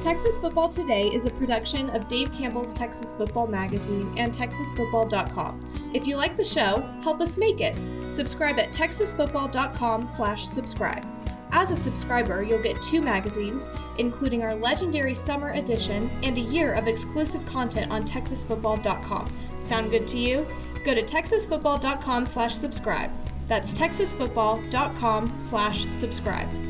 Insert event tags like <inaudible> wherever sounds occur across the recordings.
Texas Football Today is a production of Dave Campbell's Texas Football Magazine and TexasFootball.com. If you like the show, help us make it. Subscribe at Texasfootball.com/slash-subscribe. As a subscriber, you'll get two magazines, including our legendary summer edition and a year of exclusive content on TexasFootball.com. Sound good to you? Go to Texasfootball.com/slash-subscribe. That's TexasFootball.com/subscribe.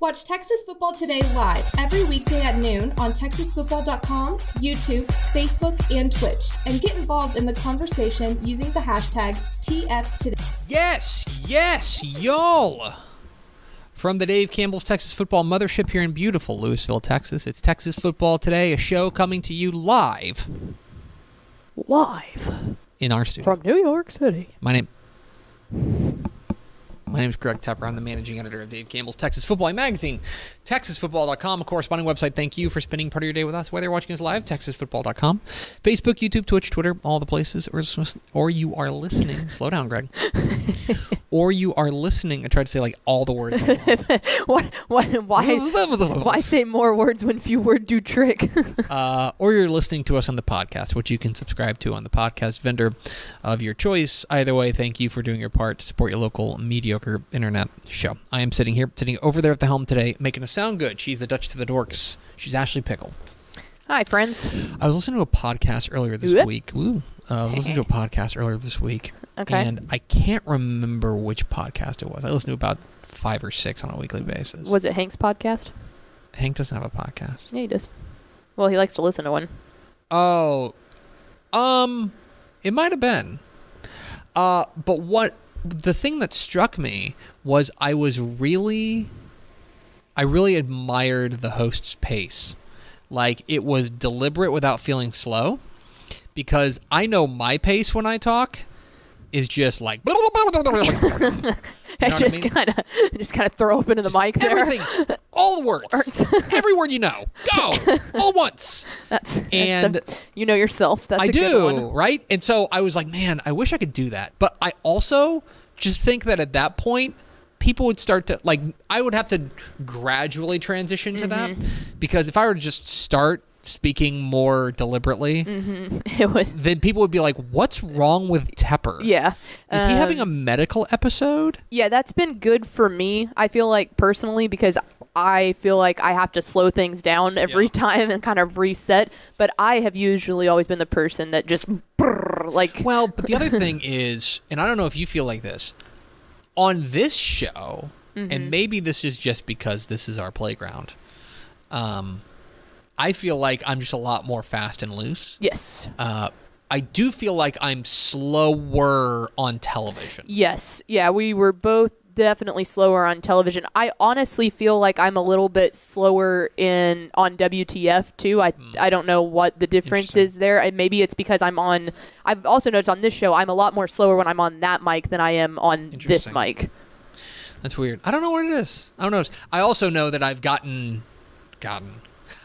Watch Texas Football Today live every weekday at noon on TexasFootball.com, YouTube, Facebook, and Twitch, and get involved in the conversation using the hashtag TFToday. Yes, yes, y'all. From the Dave Campbell's Texas Football Mothership here in beautiful Lewisville, Texas, it's Texas Football Today, a show coming to you live Live in our studio. from New York City. My name. My name is Greg Tepper. I'm the managing editor of Dave Campbell's Texas Football Magazine, TexasFootball.com, a corresponding website. Thank you for spending part of your day with us, whether you're watching us live, TexasFootball.com, Facebook, YouTube, Twitch, Twitter, all the places, or, or you are listening. slow down, Greg. <laughs> or you are listening. I tried to say like all the words. <laughs> what? What? Why? <laughs> why say more words when few words do trick? uh, or you're listening to us on the podcast, which you can subscribe to on the podcast vendor of your choice. Either way, thank you for doing your part to support your local mediocre internet show. I am sitting here, sitting over there at the helm today, making us sound good. She's the Duchess of the Dorks. She's Ashley Pickle. Hi, friends. I was listening to a podcast earlier this Whoop. week. Woo. Uh, I was listening to a podcast earlier this week. Okay. And I can't remember which podcast it was. I listen to about five or six on a weekly basis. Was it Hank's podcast? Hank doesn't have a podcast. Yeah, he does. Well, he likes to listen to one. Oh, um, it might have been. Uh, but what the thing that struck me was I was really, I really admired the host's pace. Like it was deliberate without feeling slow, because I know my pace when I talk is just like <laughs> I what I <laughs> just mean? kind of, just kind of throw up into the mic there. everything, all the words, <laughs> every word you know, go all once. That's that's And- a- you know yourself. That's I a do, good one. right? And so I was like, man, I wish I could do that. But I also just think that at that point, people would start to like I would have to gradually transition to that Mm-hmm. because if I were to just start speaking more deliberately, <laughs> It was. then people would be like, "What's wrong with Tepper? Yeah. Is he having a Um, medical episode?" Yeah, that's been good for me. I feel like personally because I feel like I have to slow things down every Yeah. time and kind of reset. But I have usually always been the person that just brrr, like Well, but the other thing is, and I don't know if you feel like this, on this show, Mm-hmm. and maybe this is just because this is our playground. Um, I feel like I'm just a lot more fast and loose. yes, Uh, I do feel like I'm slower on television. yes, yeah. We were both definitely slower on television. I honestly feel like I'm a little bit slower in on WTF too. I hmm. I don't know what the difference. Is there. I, maybe it's because I'm on. I've also noticed on this show I'm a lot more slower when I'm on that mic than I am on this mic. That's weird. I don't know what it is. I don't know. I also know that I've gotten, gotten,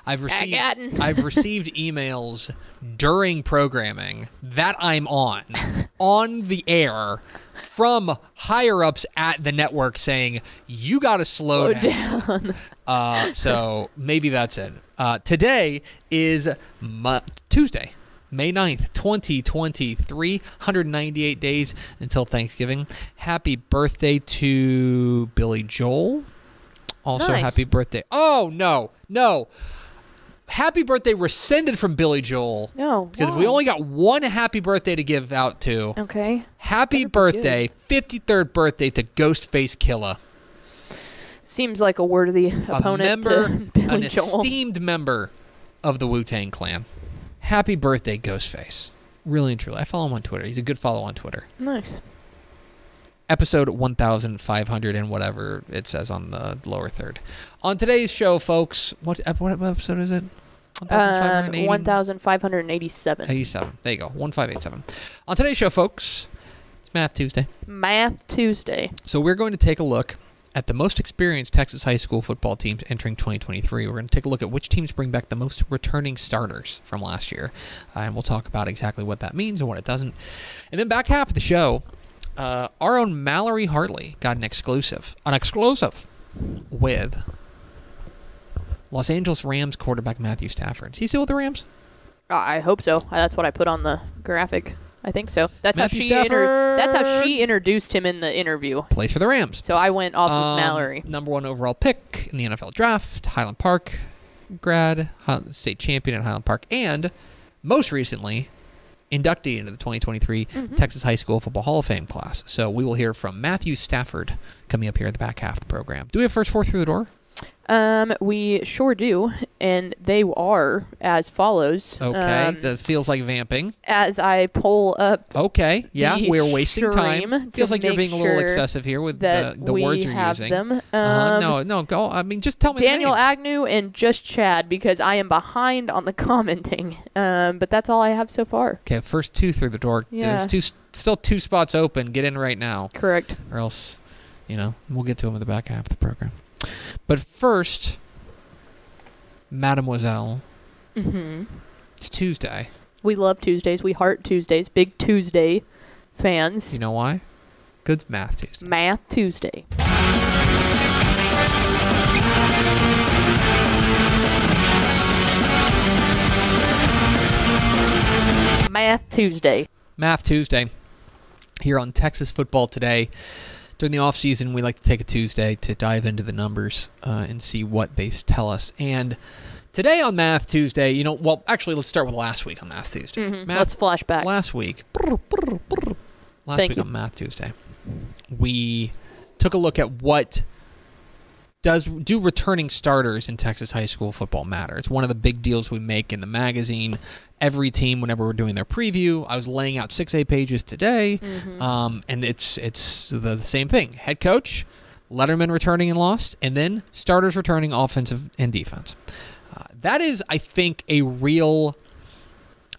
I've received. <laughs> I've received emails during programming that I'm on, <laughs> on the air, from higher ups at the network saying you got to slow Slow down. <laughs> Uh, so maybe that's it. Uh, today is Mo- Tuesday. May 9th, 2023, 198 days until Thanksgiving. Happy birthday to Billy Joel. Also, Nice. happy birthday. Oh, no, no. Happy birthday rescinded from Billy Joel. Oh, no, Because we only got one happy birthday to give out to. Okay. Happy birthday, 53rd birthday to Ghostface Killah. Seems like a worthy a opponent member, <laughs> to an Joel. esteemed member of the Wu Tang Clan. Happy birthday, Ghostface. Really and truly. I follow him on Twitter. He's a good follow on Twitter. Nice. Episode 1500 and whatever it says on the lower third. On today's show, folks, what, what episode is it? Um, 1580? 1,587. 87. There you go. 1587. On today's show, folks, it's Math Tuesday. Math Tuesday. So we're going to take a look at the most experienced Texas high school football teams entering 2023. We're going to take a look at which teams bring back the most returning starters from last year, uh, and we'll talk about exactly what that means and what it doesn't. And then back half of the show, uh, our own Mallory Hartley got an exclusive, an exclusive with Los Angeles Rams quarterback Matthew Stafford. Is he still with the Rams? I I hope so. Uh, That's what I put on the graphic. I think so. That's Matthew how she inter- That's how she introduced him in the interview. Plays for the Rams. So I went off Um, of Mallory. Number one overall pick in the NFL draft, Highland Park grad, state champion at Highland Park, and most recently, inductee into the 2023 Mm-hmm. Texas High School Football Hall of Fame class. So we will hear from Matthew Stafford coming up here at the back half of the program. Do we have first four through the door? Um, we sure do, and they are as follows. Okay, Um, that feels like vamping. as I pull up Okay, yeah, we're wasting time. Feels like you're being a little excessive here with the, the words you're using. them. Um, uh-huh. No, no, go. I mean, just tell me. Daniel. Agnew and just Chad because I am behind on the <laughs> commenting. Um, but that's all I have so far. Okay, first two through the door. Yeah. There's two, still two spots open. Get in right now, Correct. or else, you know, we'll get to them in the back half of the program. But first, Mademoiselle, hmm it's Tuesday. We love Tuesdays. We heart Tuesdays. Big Tuesday fans. You know why? Good math Tuesday. Math Tuesday. Math Tuesday. Math Tuesday here on Texas Football Today. During the off season, we like to take a Tuesday to dive into the numbers uh, and see what they tell us. And today on Math Tuesday, you know, well, actually, let's start with last week on Math Tuesday. Mhm. Math Let's flashback last week. Last Thank week you. on Math Tuesday, we took a look at what does do returning starters in Texas high school football matter. It's one of the big deals we make in the magazine. Every team, whenever we're doing their preview, I was laying out six A pages today, Mm-hmm. um, and it's it's the, the same thing. Head coach, Letterman returning and lost, and then starters returning offensive and defense. Uh, that is, I think, a real.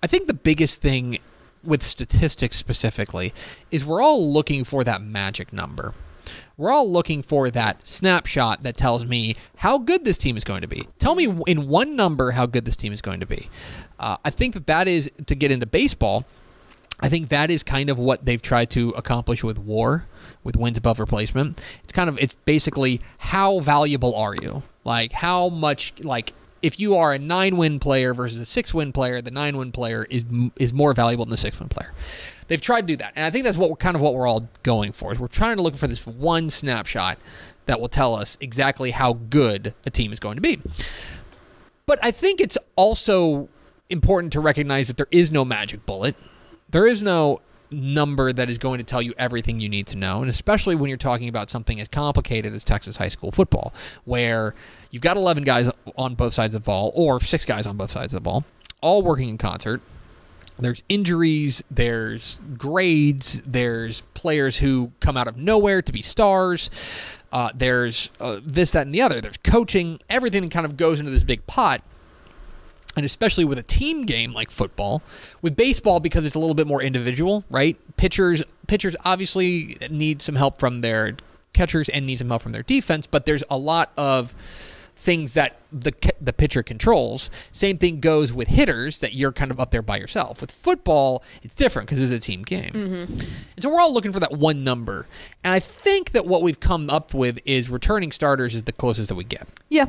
I think the biggest thing with statistics specifically is we're all looking for that magic number. We're all looking for that snapshot that tells me how good this team is going to be. Tell me in one number how good this team is going to be. Uh, I think that that is to get into baseball. I think that is kind of what they've tried to accomplish with WAR, with wins above replacement. It's kind of it's basically how valuable are you? Like how much like if you are a nine win player versus a six win player, the nine win player is is more valuable than the six win player. They've tried to do that, and I think that's what kind of what we're all going for. Is we're trying to look for this one snapshot that will tell us exactly how good a team is going to be. But I think it's also important to recognize that there is no magic bullet. There is no number that is going to tell you everything you need to know, and especially when you're talking about something as complicated as Texas high school football, where you've got 11 guys on both sides of the ball, or six guys on both sides of the ball, all working in concert. There's injuries, there's grades, there's players who come out of nowhere to be stars. Uh, there's uh, this, that, and the other. There's coaching. Everything kind of goes into this big pot and especially with a team game like football, with baseball because it's a little bit more individual, right? Pitchers pitchers obviously need some help from their catchers and need some help from their defense, but there's a lot of things that the the pitcher controls. Same thing goes with hitters that you're kind of up there by yourself. With football, it's different because it's a team game. Mm-hmm. And so we're all looking for that one number. And I think that what we've come up with is returning starters is the closest that we get. Yeah.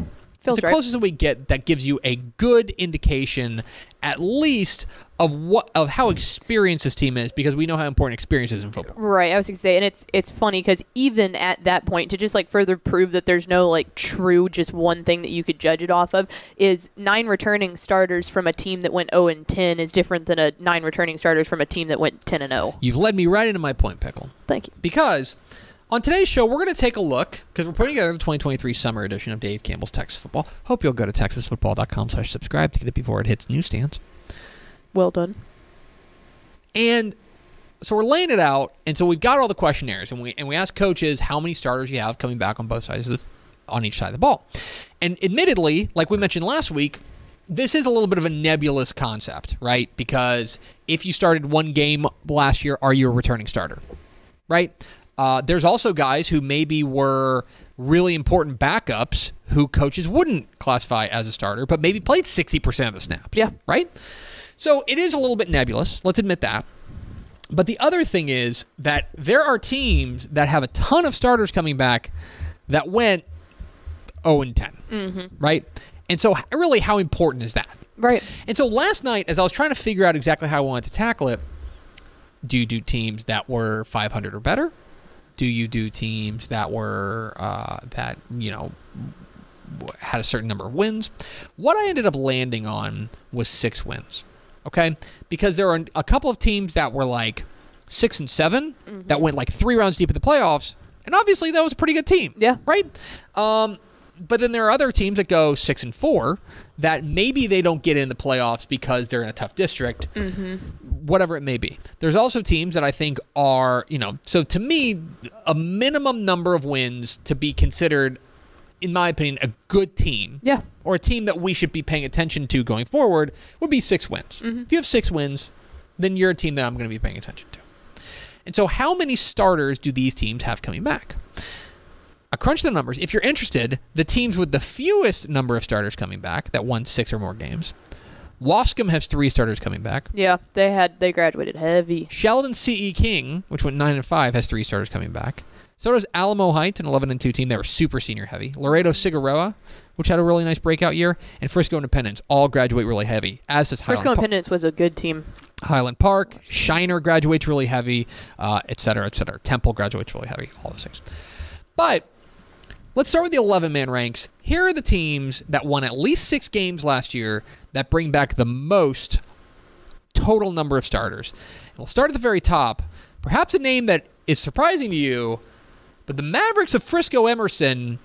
Feels It's the right. closest that we get that gives you a good indication, at least, of what of how experienced this team is, because we know how important experience is in football. Right, I was gonna say, and it's it's funny because even at that point, to just like further prove that there's no like true just one thing that you could judge it off of is nine returning starters from a team that went 0 and 10 is different than a nine returning starters from a team that went 10 and 0. You've led me right into my point, pickle, Thank you. because on today's show we're going to take a look because we're putting together the 2023 summer edition of Dave Campbell's Texas Football. Hope you'll go to texasfootball.com/subscribe to get it before it hits newsstands. Well done. And so we're laying it out, and so we've got all the questionnaires, and we and we ask coaches how many starters you have coming back on both sides of the, on each side of the ball. And admittedly, like we mentioned last week, this is a little bit of a nebulous concept, right? Because if you started one game last year, are you a returning starter, right? Uh, there's also guys who maybe were really important backups who coaches wouldn't classify as a starter, but maybe played 60% of the snaps. Yeah. Right? So it is a little bit nebulous. Let's admit that. But the other thing is that there are teams that have a ton of starters coming back that went 0 and 10. Mm-hmm. Right? And so, really, how important is that? Right. And so last night, as I was trying to figure out exactly how I wanted to tackle it, do you do teams that were 500 or better? Do you do teams that were uh, that you know had a certain number of wins? What I ended up landing on was six wins. Okay, because there are a couple of teams that were like six and 7 that went like three rounds deep in the playoffs, and obviously that was a pretty good team. Yeah. Right. Um, but then there are other teams that go six and four that maybe they don't get in the playoffs because they're in a tough district, whatever it may be. There's also teams that I think are, you know, so to me, a minimum number of wins to be considered, in my opinion, a good team. Yeah. Or a team that we should be paying attention to going forward would be six wins. Mm-hmm. If you have six wins, then you're a team that I'm going to be paying attention to. And so, how many starters do these teams have coming back? I crunched the numbers. If you're interested, the teams with the fewest number of starters coming back that won six or more games, Waskom has three starters coming back. Yeah. They had they graduated heavy. Sheldon C.E. King, which went nine and five, has three starters coming back. So does Alamo Heights, an 11 and two team. They were super senior heavy. Laredo Cigarroa, which had a really nice breakout year, and Frisco Independence all graduate really heavy. As does Highland, Frisco Independence was a good team. Highland Park. Shiner graduates really heavy, uh, et cetera, et cetera. Temple graduates really heavy. All those things. But let's start with the 11 man ranks. Here are the teams that won at least six games last year that bring back the most total number of starters. And we'll start at the very top. Perhaps a name that is surprising to you, but the Mavericks of Frisco Emerson.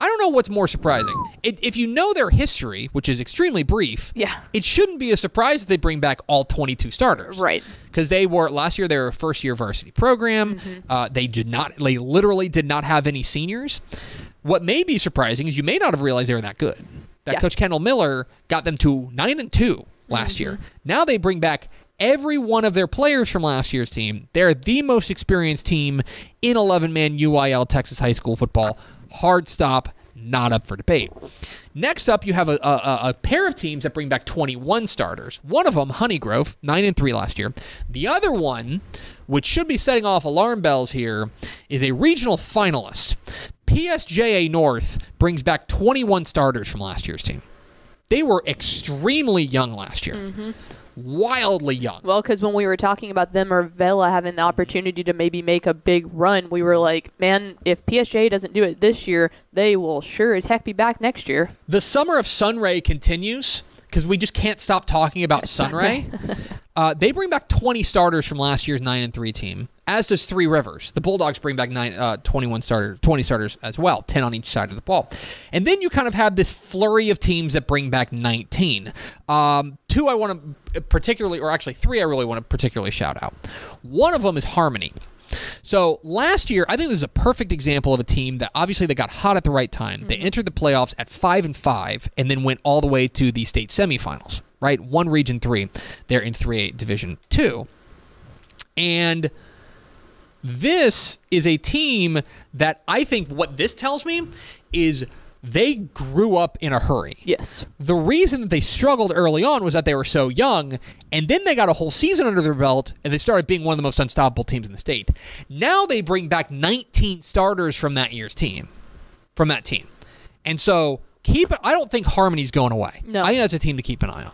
I don't know what's more surprising. It, if you know their history, which is extremely brief, Yeah. it shouldn't be a surprise that they bring back all 22 starters Right. because they were last year they were a first year varsity program. Uh, they did not, they literally did not have any seniors. What may be surprising is you may not have realized they were that good. That Yeah. Coach Kendall Miller got them to nine and two last year. Now they bring back every one of their players from last year's team. They're the most experienced team in 11 man UIL Texas high school football. Hard stop, not up for debate. Next up, you have a, a, a pair of teams that bring back 21 starters. One of them, Honey Grove, 9 and 3 last year. The other one, which should be setting off alarm bells here, is a regional finalist. PSJA North brings back 21 starters from last year's team. They were extremely young last year. Mm-hmm. Wildly young. Well, because when we were talking about them or Vela having the opportunity to maybe make a big run, we were like, man, if PSG doesn't do it this year, they will sure as heck be back next year. The summer of Sunray continues because we just can't stop talking about Sunray. <laughs> uh, they bring back 20 starters from last year's 9 and 3 team, as does Three Rivers. The Bulldogs bring back nine, uh, 21 starters, 20 starters as well, 10 on each side of the ball. And then you kind of have this flurry of teams that bring back 19. Um, two I want to particularly, or actually three I really want to particularly shout out. One of them is Harmony. So last year, I think this is a perfect example of a team that obviously they got hot at the right time. They entered the playoffs at five and five, and then went all the way to the state semifinals. Right, one region three. They're in three A Division two, and this is a team that I think what this tells me is they grew up in a hurry Yes. the reason that they struggled early on was that they were so young, and then they got a whole season under their belt, and they started being one of the most unstoppable teams in the state. Now they bring back 19 starters from that year's team, from that team, and so keep it. I don't think Harmony's going away. No. I think that's a team to keep an eye on.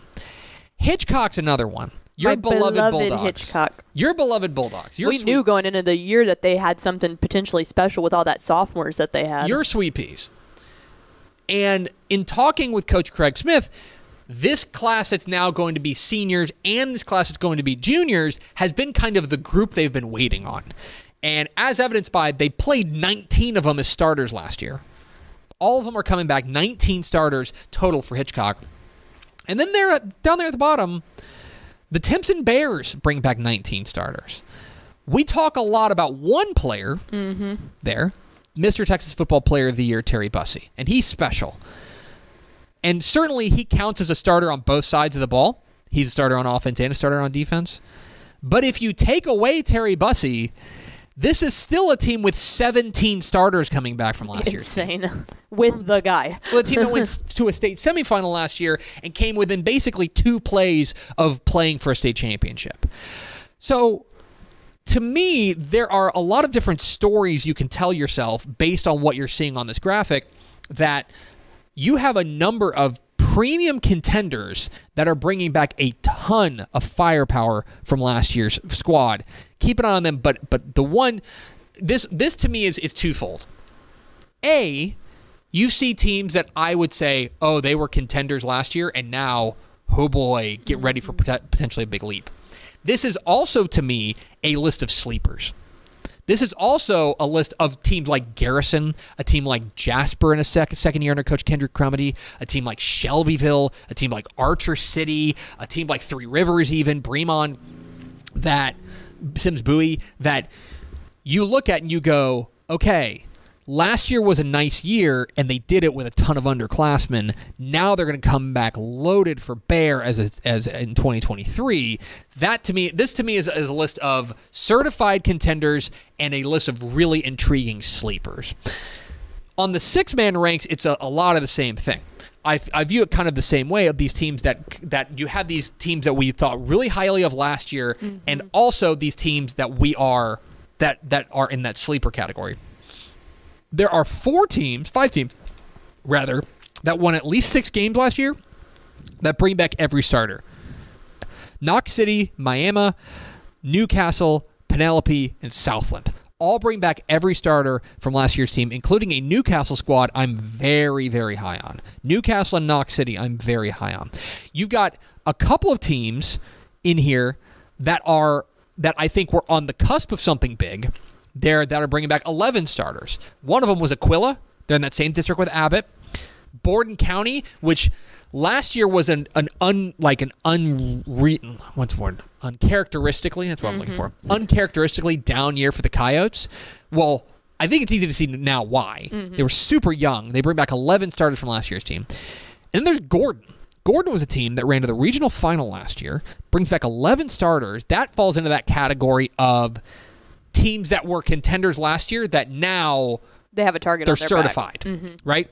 Hitchcock's another one. Your My beloved, beloved Bulldogs. Hitchcock. Your beloved Bulldogs. Your we sweet, knew going into the year that they had something potentially special with all that sophomores that they had. Your sweet peas. And in talking with Coach Craig Smith, this class that's now going to be seniors and this class that's going to be juniors has been kind of the group they've been waiting on. And as evidenced by, they played 19 of them as starters last year. All of them are coming back, 19 starters total for Hitchcock. And then they're down there at the bottom. The Timpson Bears bring back 19 starters. We talk a lot about one player mm-hmm. there, Mr. Texas Football Player of the Year, Terry Bussey, and he's special. And certainly he counts as a starter on both sides of the ball. He's a starter on offense and a starter on defense. But if you take away Terry Bussey, this is still a team with 17 starters coming back from last year. Insane. <laughs> With the guy. Well, the team that went <laughs> to a state semifinal last year and came within basically two plays of playing for a state championship. So, to me, there are a lot of different stories you can tell yourself based on what you're seeing on this graphic that you have a number of premium contenders that are bringing back a ton of firepower from last year's squad. Keep an eye on them, but but the one this this to me is is twofold. A, you see teams that I would say, oh, they were contenders last year, and now, oh boy, get ready for mm-hmm. pot- potentially a big leap. This is also, to me, a list of sleepers. This is also a list of teams like Garrison, a team like Jasper in a sec- second year under Coach Kendrick Crumedy, a team like Shelbyville, a team like Archer City, a team like Three Rivers, even Bremond, that Simms Bowie, that you look at and you go, okay, last year was a nice year and they did it with a ton of underclassmen. Now they're going to come back loaded for bear as a, as in 2023. That to me, this to me is, is a list of certified contenders and a list of really intriguing sleepers. On the six man ranks, it's a, a lot of the same thing. I, I view it kind of the same way of these teams that that you have these teams that we thought really highly of last year, mm-hmm. and also these teams that we are that that are in that sleeper category. There are four teams, five teams, rather, that won at least six games last year that bring back every starter. Knox City, Miami, Newcastle, Penelope, and Southland all bring back every starter from last year's team, including a Newcastle squad I'm very, very high on. Newcastle and Knox City, I'm very high on. You've got a couple of teams in here that are that I think were on the cusp of something big. There that are bringing back 11 starters. One of them was Aquilla. They're in that same district with Abbott. Borden County, which last year was an an un like an what's the word uncharacteristically that's what I'm looking mm-hmm. for uncharacteristically down year for the Coyotes. Well, I think it's easy to see now why mm-hmm. they were super young. They bring back 11 starters from last year's team, and then there's Gordon. Gordon was a team that ran to the regional final last year, brings back 11 starters. That falls into that category of teams that were contenders last year that now They have a target they're on their back. certified, mm-hmm. right?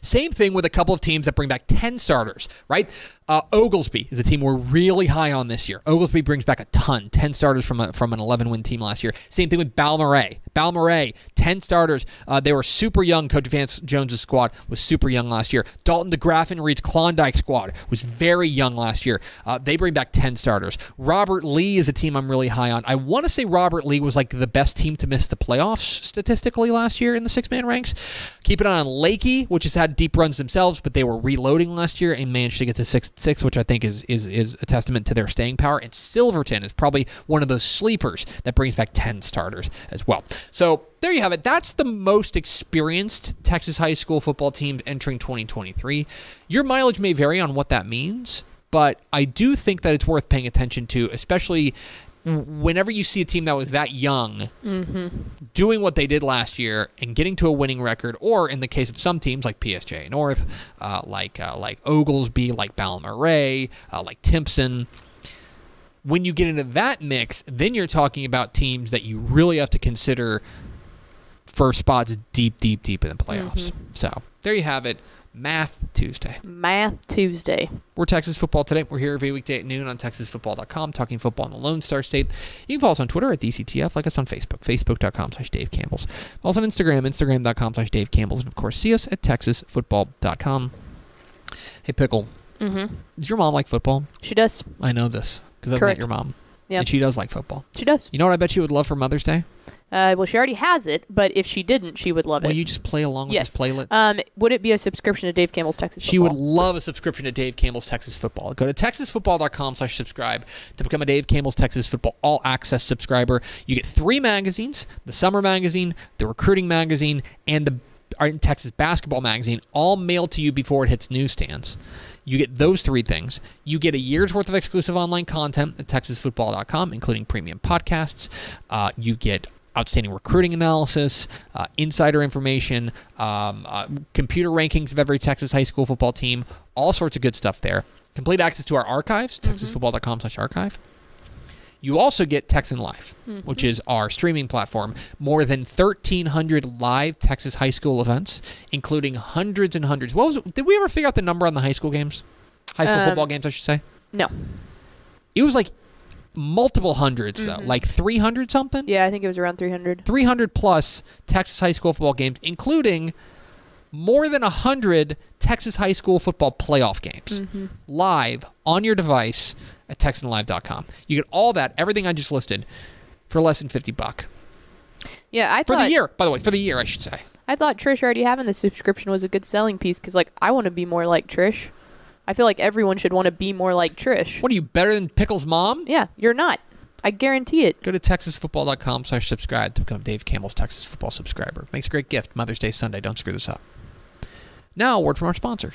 Same thing with a couple of teams that bring back 10 starters, right? Uh, Oglesby is a team we're really high on this year. Oglesby brings back a ton, 10 starters from a, from an 11 win team last year. Same thing with Balmorhea. Balmorhea, 10 starters. Uh, they were super young. Coach Vance Jones's squad was super young last year. Dalton DeGraff and Reed's Klondike squad was very young last year. Uh, they bring back 10 starters. Robert Lee is a team I'm really high on. I want to say Robert Lee was like the best team to miss the playoffs statistically last year in the six man ranks. Keep an eye on Leakey, which has had deep runs themselves, but they were reloading last year and managed to get to six six, which I think is is is a testament to their staying power. And Silverton is probably one of those sleepers that brings back ten starters as well. So there you have it. That's the most experienced Texas high school football team entering 2023. Your mileage may vary on what that means, but I do think that it's worth paying attention to, especially whenever you see a team that was that young doing what they did last year and getting to a winning record, or in the case of some teams like PSJ North, uh, like uh, like Oglesby, like Balmorhea, uh, like Timpson. When you get into that mix, then you're talking about teams that you really have to consider for spots deep, deep, deep in the playoffs. So there you have it. Math Tuesday. Math Tuesday. We're Texas Football Today. We're here every weekday at noon on TexasFootball.com, talking football in the Lone Star State. You can follow us on Twitter at DCTF, like us on Facebook, Facebook.com slash Dave Campbell's. Follow us on Instagram, Instagram.com slash Dave Campbell's, and of course, see us at TexasFootball.com. Hey, Pickle, Mm-hmm. does your mom like football? She does. I know this because I've met your mom. Yeah. And she does like football. She does. You know what I bet she would love for Mother's Day? Uh, well, she already has it, but if she didn't, she would love Will it. you just play along with Yes. this playlist? Um, would it be a subscription to Dave Campbell's Texas She would love a subscription to Dave Campbell's Texas Football. Go to texasfootball.com slash subscribe to become a Dave Campbell's Texas Football All Access subscriber. You get three magazines, the summer magazine, the recruiting magazine, and the Texas Basketball Magazine, all mailed to you before it hits newsstands. You get those three things. You get a year's worth of exclusive online content at texasfootball.com, including premium podcasts. Uh, you get outstanding recruiting analysis, uh, insider information, um, uh, computer rankings of every Texas high school football team, all sorts of good stuff there. Complete access to our archives, texasfootball.com slash archive. You also get Texan Live, which is our streaming platform. More than 1,300 live Texas high school events, including hundreds and hundreds. What was? Did we ever figure out the number on the high school games? High school Um, football games, I should say. No. It was like multiple 100s though, mm-hmm. like 300 something. Yeah, I think it was around 300. 300 plus Texas high school football games, including more than 100 Texas high school football playoff games mm-hmm. live on your device at TexanLive.com. You get all that, everything I just listed, for less than 50 buck. Yeah, I thought For thought the year, by the way, for the year, I should say. I thought Trish already having the subscription was a good selling piece because, like, I want to be more like Trish. I feel like everyone should want to be more like Trish. What are you, better than Pickle's mom? Yeah, you're not. I guarantee it. Go to texasfootball.com slash subscribe to become Dave Campbell's Texas Football subscriber. Makes a great gift. Mother's Day Sunday. Don't screw this up. Now, a word from our sponsor.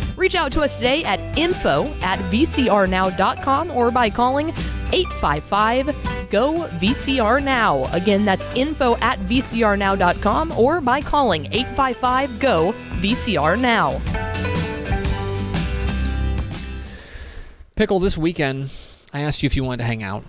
Reach out to us today at info at vcrnow.com or by calling 855 GO VCR Now. Again, that's info at vcrnow.com or by calling 855 GO VCR Now. Pickle, this weekend, I asked you if you wanted to hang out.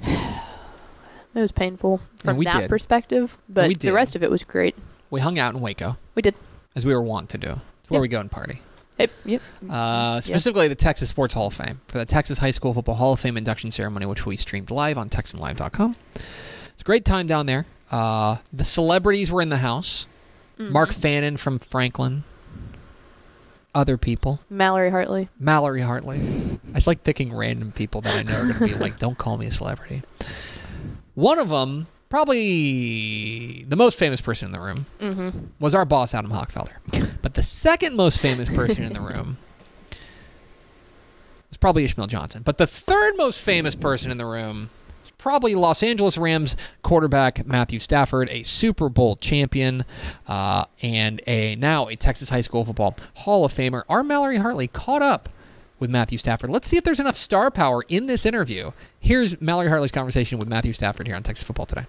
It was painful from we that did. perspective, but we the rest of it was great. We hung out in Waco, We did. as we were wont to do. Where Yep. we go and party. Yep. yep. Uh, specifically, the Texas Sports Hall of Fame for the Texas High School Football Hall of Fame induction ceremony, which we streamed live on TexanLive.com. It's a great time down there. Uh, the celebrities were in the house. Mark Fannin from Franklin. Other people. Mallory Hartley. Mallory Hartley. I just like picking random people that I know are going to be like, don't call me a celebrity. One of them, probably the most famous person in the room, was our boss, Adam Hochfelder. But the second most famous person in the room <laughs> was probably Ishmael Johnson. But the third most famous person in the room is probably Los Angeles Rams quarterback Matthew Stafford, a Super Bowl champion, uh, and a now a Texas high school football Hall of Famer. Our Mallory Hartley caught up with Matthew Stafford. Let's see if there's enough star power in this interview. Here's Mallory Hartley's conversation with Matthew Stafford here on Texas Football Today.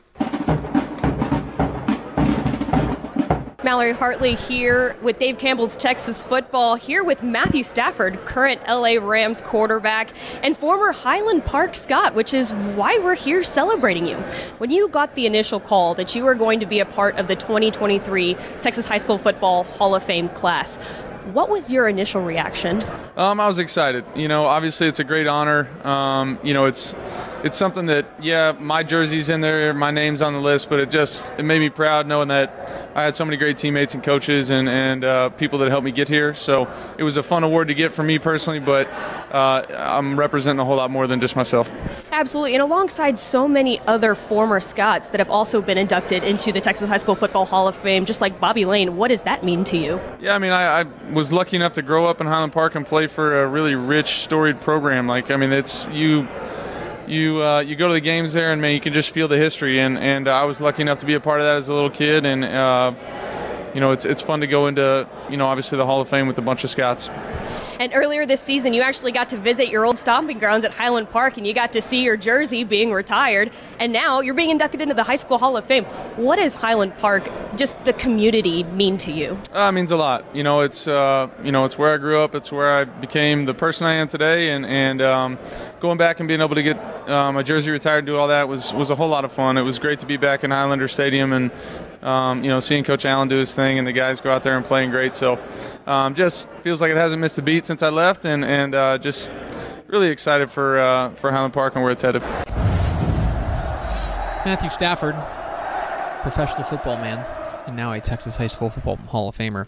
Mallory Hartley here with Dave Campbell's Texas Football, here with Matthew Stafford, current LA Rams quarterback, and former Highland Park Scott, which is why we're here celebrating you. When you got the initial call that you were going to be a part of the 2023 Texas High School Football Hall of Fame class, what was your initial reaction? Um, I was excited. You know, obviously it's a great honor. Um, you know, it's it's something that yeah, my jersey's in there, my name's on the list, but it just it made me proud knowing that I had so many great teammates and coaches and and uh, people that helped me get here. So it was a fun award to get for me personally, but uh, I'm representing a whole lot more than just myself. Absolutely, and alongside so many other former Scots that have also been inducted into the Texas High School Football Hall of Fame, just like Bobby Layne, what does that mean to you? Yeah, I mean, I, I was lucky enough to grow up in Highland Park and play for a really rich, storied program. Like, I mean, it's you. You uh, you go to the games there and man, you can just feel the history. And and I was lucky enough to be a part of that as a little kid. And uh, you know, it's it's fun to go into you know obviously the Hall of Fame with a bunch of Scots. And earlier this season, you actually got to visit your old stomping grounds at Highland Park and you got to see your jersey being retired. And now you're being inducted into the High School Hall of Fame. What does Highland Park, just the community, mean to you? Uh, it means a lot. You know, it's uh, you know, it's where I grew up. It's where I became the person I am today. And and um, going back and being able to get uh, my jersey retired and do all that was was a whole lot of fun. It was great to be back in Highlander Stadium and um, you know seeing Coach Allen do his thing and the guys go out there and playing great. So um, just feels like it hasn't missed a beat since I left, and and uh, just really excited for uh, for Highland Park and where it's headed. Matthew Stafford, professional football man, and now a Texas High School Football Hall of Famer.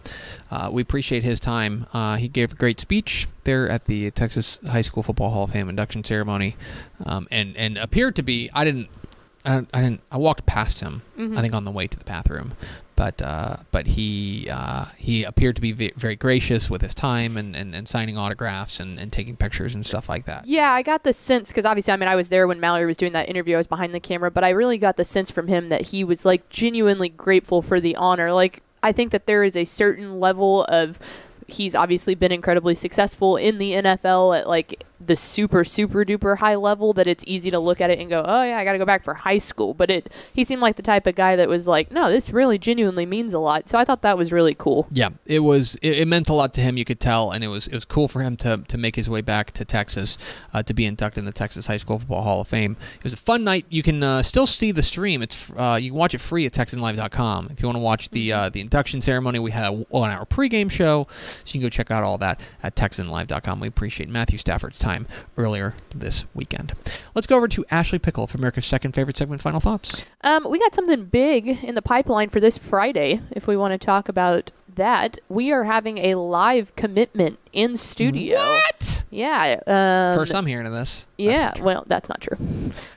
Uh, we appreciate his time. Uh, he gave a great speech there at the Texas High School Football Hall of Fame induction ceremony, um, and and appeared to be. I didn't. I, I didn't. I walked past him. I think on the way to the bathroom, but uh, but he uh, he appeared to be ve- very gracious with his time and, and, and signing autographs and, and taking pictures and stuff like that. Yeah, I got the sense because obviously, I mean, I was there when Mallory was doing that interview. I was behind the camera, but I really got the sense from him that he was like genuinely grateful for the honor. Like, I think that there is a certain level of. He's obviously been incredibly successful in the NFL at like the super super duper high level that it's easy to look at it and go, "Oh yeah, I got to go back for high school." But it he seemed like the type of guy that was like, "No, this really genuinely means a lot." So I thought that was really cool. Yeah, it was. It, it meant a lot to him. You could tell, and it was. It was cool for him to to make his way back to Texas, uh, to be inducted in the Texas High School Football Hall of Fame. It was a fun night. You can uh, still see the stream. It's uh, you can watch it free at TexanLive.com. If you want to watch the uh, the induction ceremony, we had a one hour pregame show, so you can go check out all that at TexanLive.com. We appreciate Matthew Stafford's time earlier this weekend. Let's go over to Ashley Pickle for America's second favorite segment. Final thoughts. Um, we got something big in the pipeline for this Friday. If we want to talk about that, we are having a live commitment in studio. What? Yeah. Um, First, I'm hearing of this. Yeah. true. Well, that's not true.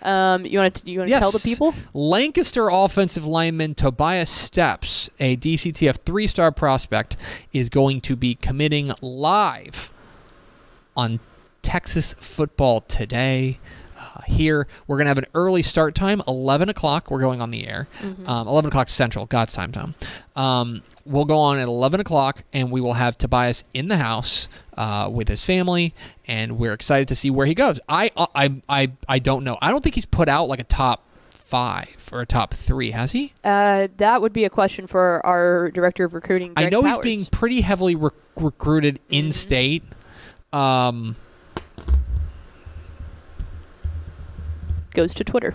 Um, you want to you want to Yes. tell the people? Lancaster offensive lineman Tobias Steps, a DCTF three star prospect, is going to be committing live on Texas football today. Uh, here, we're going to have an early start time, 11 o'clock. We're going on the air. Um, 11 o'clock Central, God's time time. Um, we'll go on at 11 o'clock, and we will have Tobias in the house uh, with his family, and we're excited to see where he goes. I, I, I, I don't know. I don't think he's put out like a top five or a top three, has he? Uh, that would be a question for our director of recruiting. I Greg know he's being pretty heavily rec- recruited Mm-hmm. in state. Um, goes to Twitter.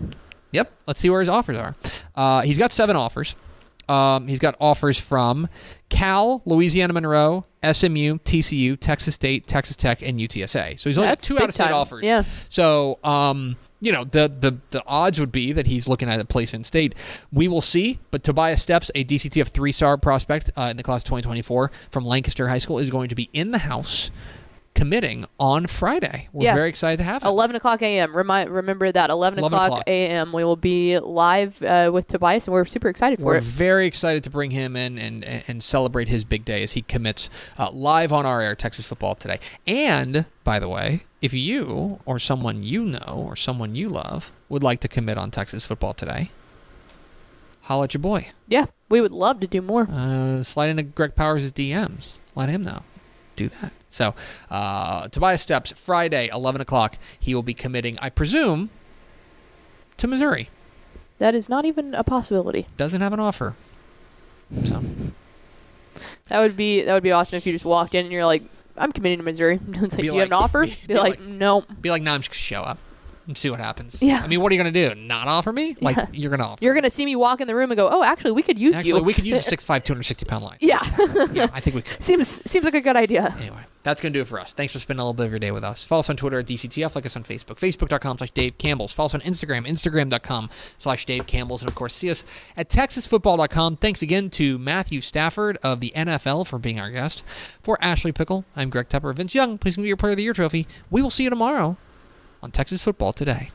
Yep. Let's see where his offers are. Uh, he's got seven offers. Um, he's got offers from Cal, Louisiana Monroe, SMU, TCU, Texas State, Texas Tech, and UTSA. So he's only got That's two out of state time. offers. Yeah. So, um, you know, the, the the odds would be that he's looking at a place in state. We will see. But Tobias Steps, a DCTF three star prospect uh, in the class of 2024 from Lancaster High School, is going to be in the house committing on Friday. We're Yeah. very excited to have him. 11 o'clock a.m. Remind, remember that 11, 11 o'clock, a.m. We will be live uh, with Tobias, and we're super excited for it. We're very excited to bring him in and, and, and celebrate his big day as he commits uh, live on our air, Texas football today. And, by the way, if you or someone you know or someone you love would like to commit on Texas football today, holla at your boy. Yeah, we would love to do more. Uh, slide into Greg Powers' DMs. Let him know. Do that. So, uh, Tobias Steps, Friday, 11 o'clock. He will be committing, I presume, to Missouri. That is not even a possibility. Doesn't have an offer. So, That would be that would be awesome if you just walked in and you're like, I'm committing to Missouri. <laughs> It's like, Be do you have an offer? be- Be, like, like- no. be like, nah, I'm just going to show up and see what happens. Yeah. I mean, what are you going to do? Not offer me? Like, Yeah. you're going to offer. You're gonna see me walk in the room and go, oh, actually, we could use Actually, you. we could use a <laughs> 6'5", 260 pound line. yeah, yeah, I think we <laughs> could. seems seems like a good idea. Anyway, that's going to do it for us. Thanks for spending a little bit of your day with us. Follow us on Twitter at DCTF. Like us on Facebook. Facebook.com slash Dave Campbell's. Follow us on Instagram. Instagram.com slash Dave Campbell's. And, of course, see us at TexasFootball.com. Thanks again to Matthew Stafford of the NFL for being our guest. For Ashley Pickle, I'm Greg Tepper. Vince Young, please give me your Player of the Year trophy. We will see you tomorrow on Texas Football Today.